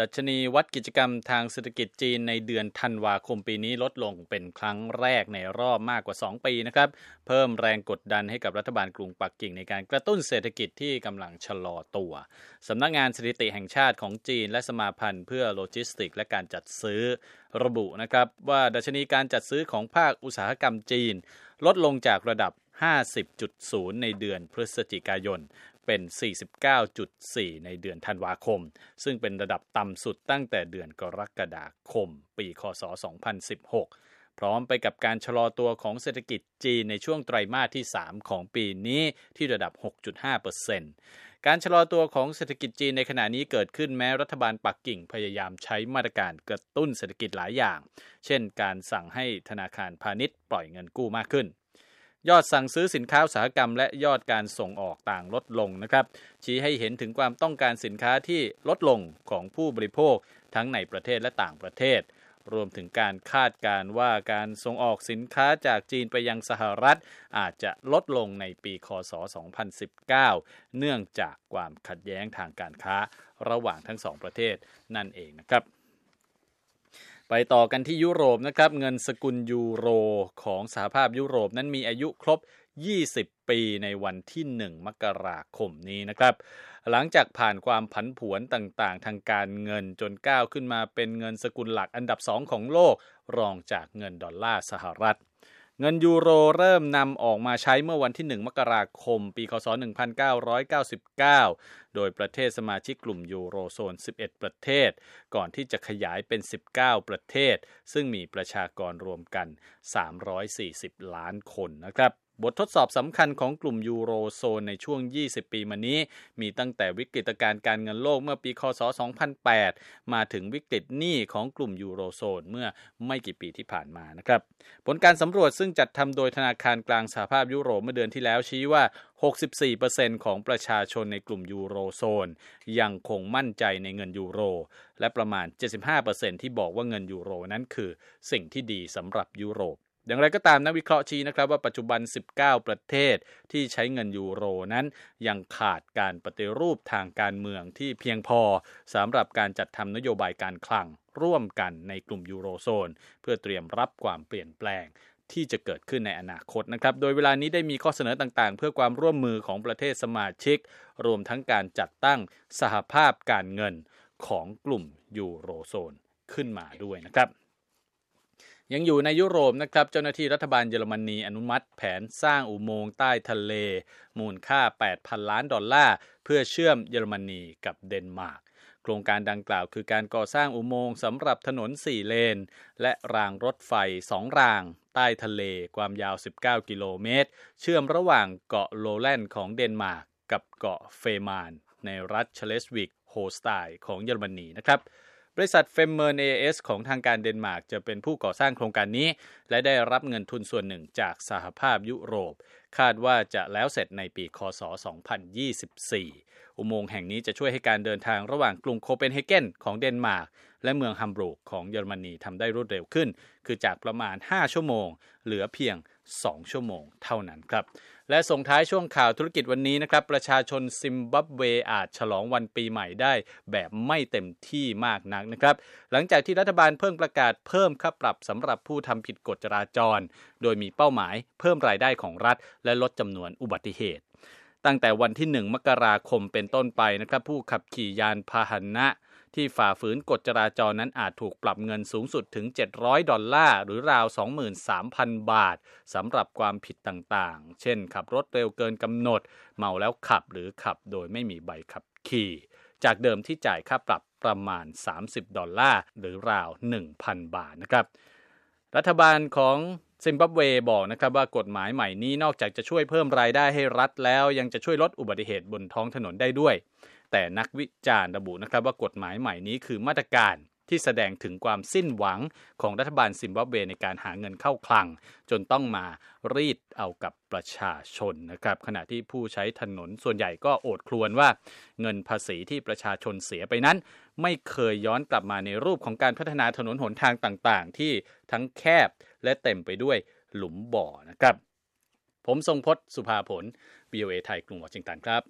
ดัชนีวัดกิจกรรมทางเศรษฐกิจจีนในเดือนธันวาคมปีนี้ลดลงเป็นครั้งแรกในรอบมากกว่า 2 ปีนะครับ เพิ่มแรงกดดันให้กับรัฐบาลกรุงปักกิ่งในการกระตุ้นเศรษฐกิจที่กำลังชะลอตัว สำนักงานสถิติแห่งชาติของจีนและสมาพันธ์เพื่อโลจิสติกและการจัดซื้อระบุนะครับว่าดัชนีการจัดซื้อของภาคอุตสาหกรรมจีน ลดลงจากระดับ50.0 ในเดือนพฤศจิกายน เป็น 49.4 ในเดือนธันวาคม ซึ่งเป็นระดับต่ำสุดตั้งแต่เดือนกรกฎาคม ปีคศ 2016 พร้อมไปกับการชะลอตัวของเศรษฐกิจจีนในช่วงไตรมาสที่ 3 ของปีนี้ที่ระดับ 6.5%การชะลอตัวของเศรษฐกิจจีนในขณะนี้เกิดขึ้นแม้รัฐบาลปักกิ่งพยายามใช้มาตรการกระตุ้นเศรษฐกิจหลายอย่าง เช่น การสั่งให้ธนาคารพาณิชย์ปล่อยเงินกู้มากขึ้น ยอดสั่งซื้อสินค้าอุตสาหกรรม และยอดการส่งออกต่างลดลงนะครับ ชี้ให้เห็นถึงความต้องการสินค้าที่ลดลงของผู้บริโภคทั้งในประเทศและต่างประเทศ รวมถึงการคาดการว่าการส่งออกสินค้าจากจีนไปยังสหรัฐ อาจจะลดลงในปีคศ 2019 เนื่องจากความขัดแย้งทางการค้าระหว่างทั้งสองประเทศนั่นเองนะครับ ไปต่อกันที่ยุโรปนะครับเงินสกุลยูโรของสหภาพยุโรปนั้นมีอายุครบ 20 ปีในวันที่ 1 มกราคมนี้นะครับ หลังจากผ่านความผันผวนต่างๆ ทางการเงินจนก้าวขึ้นมาเป็นเงินสกุลหลักอันดับสองของโลกรองจากเงินดอลลาร์สหรัฐ เงินยูโรเริ่มนำออกมาใช้เมื่อวันที่ 1 มกราคม ปี คศ 1999 โดยประเทศสมาชิกกลุ่มยูโรโซน 11 ประเทศ ก่อนที่จะขยายเป็น 19 ประเทศ ซึ่งมีประชากรรวมกัน 340 ล้านคนนะครับ บททดสอบสำคัญของกลุ่มยูโรโซนในช่วง 20 ปีมานี้ มีตั้งแต่วิกฤตการณ์การเงินโลกเมื่อปี คศ 2008 มาถึงวิกฤตหนี้ของกลุ่มยูโรโซนเมื่อไม่กี่ปีที่ผ่านมานะครับ ผลการสำรวจซึ่งจัดทำโดยธนาคารกลางสหภาพยุโรปเมื่อเดือนที่แล้วชี้ว่า 64%ของประชาชนในกลุ่มยูโรโซน ยังคงมั่นใจในเงินยูโร และประมาณ 75%ที่บอกว่าเงินยูโรนั้นคือสิ่งที่ดีสำหรับยุโรป อย่างไรก็ตามนักวิเคราะห์ชี้นะครับว่าปัจจุบัน 19 ประเทศที่ใช้เงินยูโรนั้นยังขาดการปฏิรูปทางการเมืองที่เพียงพอสำหรับการจัดทำนโยบายการคลังร่วมกันในกลุ่มยูโรโซน เพื่อเตรียมรับความเปลี่ยนแปลงที่จะเกิดขึ้นในอนาคตนะครับ โดยเวลานี้ได้มีข้อเสนอต่างๆ เพื่อความร่วมมือของประเทศสมาชิก รวมทั้งการจัดตั้งสหภาพการเงินของกลุ่มยูโรโซนขึ้นมาด้วยนะครับ ยังอยู่ในยุโรปนะครับเจ้าหน้าที่รัฐบาลเยอรมนีอนุมัติแผนสร้างอุโมงค์ใต้ทะเล มูลค่า 8,000 ล้านดอลลาร์ เพื่อเชื่อมเยอรมนีกับเดนมาร์กโครงการดังกล่าวคือการก่อสร้างอุโมงค์สำหรับถนน 4 เลน และรางรถไฟ 2 ราง ใต้ทะเลความยาว 19 กิโลเมตร เชื่อมระหว่างเกาะโลแลนด์ของเดนมาร์กกับเกาะเฟมาน ในรัฐเชเลสวิกโฮสไตน์ของเยอรมนีนะครับ บริษัทเฟมเมอร์เอเอสของทางการเดนมาร์กจะเป็นผู้ก่อสร้างโครงการนี้ และได้รับเงินทุนส่วนหนึ่งจากสหภาพยุโรป คาดว่าจะแล้วเสร็จในปีคศ 2024 อุโมงค์แห่งนี้จะช่วยให้การเดินทางระหว่างกรุงโคเปนเฮเกนของเดนมาร์กและเมืองฮัมบูร์กของเยอรมนีทำได้รวดเร็วขึ้น คือจากประมาณ 5 ชั่วโมง เหลือเพียง 2 ชั่วโมงเท่านั้นครับ และส่งท้ายช่วงข่าวธุรกิจวันนี้นะครับ ประชาชนซิมบับเวอาจฉลองวันปีใหม่ได้ แบบไม่เต็มที่มากนักนะครับ หลังจากที่รัฐบาลเพิ่งประกาศเพิ่มค่าปรับสำหรับผู้ทำผิดกฎจราจร โดยมีเป้าหมายเพิ่มรายได้ของรัฐ และลดจำนวนอุบัติเหตุ ตั้งแต่วันที่ 1 มกราคมเป็นต้นไปนะครับ ผู้ขับขี่ยานพาหนะที่ฝ่าฝืนกฎจราจรนั้นอาจถูกปรับเงินสูงสุดถึง 700 ดอลลาร์ หรือราว 23,000 บาทสำหรับความผิดต่างๆ เช่น ขับรถเร็วเกินกำหนด เมาแล้วขับหรือขับโดยไม่มีใบขับขี่ จากเดิมที่จ่ายค่าปรับประมาณ 30 ดอลลาร์ หรือราว 1,000 บาทนะครับ รัฐบาลของ ซิมบับเวบอกนะครับว่ากฎหมายใหม่นี้นอกจากจะช่วยเพิ่มรายได้ให้รัฐแล้ว ยังจะช่วยลดอุบัติเหตุบนท้องถนนได้ด้วย แต่นักวิจารณ์ระบุนะครับว่ากฎหมายใหม่นี้คือมาตรการที่แสดงถึงความสิ้นหวังของรัฐบาลซิมบับเวในการหาเงินเข้าคลัง จนต้องมารีดเอากับประชาชนนะครับขณะที่ผู้ใช้ถนนส่วนใหญ่ก็โอดครวญว่าเงินภาษีที่ประชาชนเสียไปนั้น ไม่เคยย้อนกลับมาในรูปของการพัฒนาถนนหนทางต่างๆ ที่ทั้งแคบและเต็มไปด้วยหลุมบ่อนะครับ ผมทรงพศสุภาผล BOA ไทยกรุงวอชิงตันครับ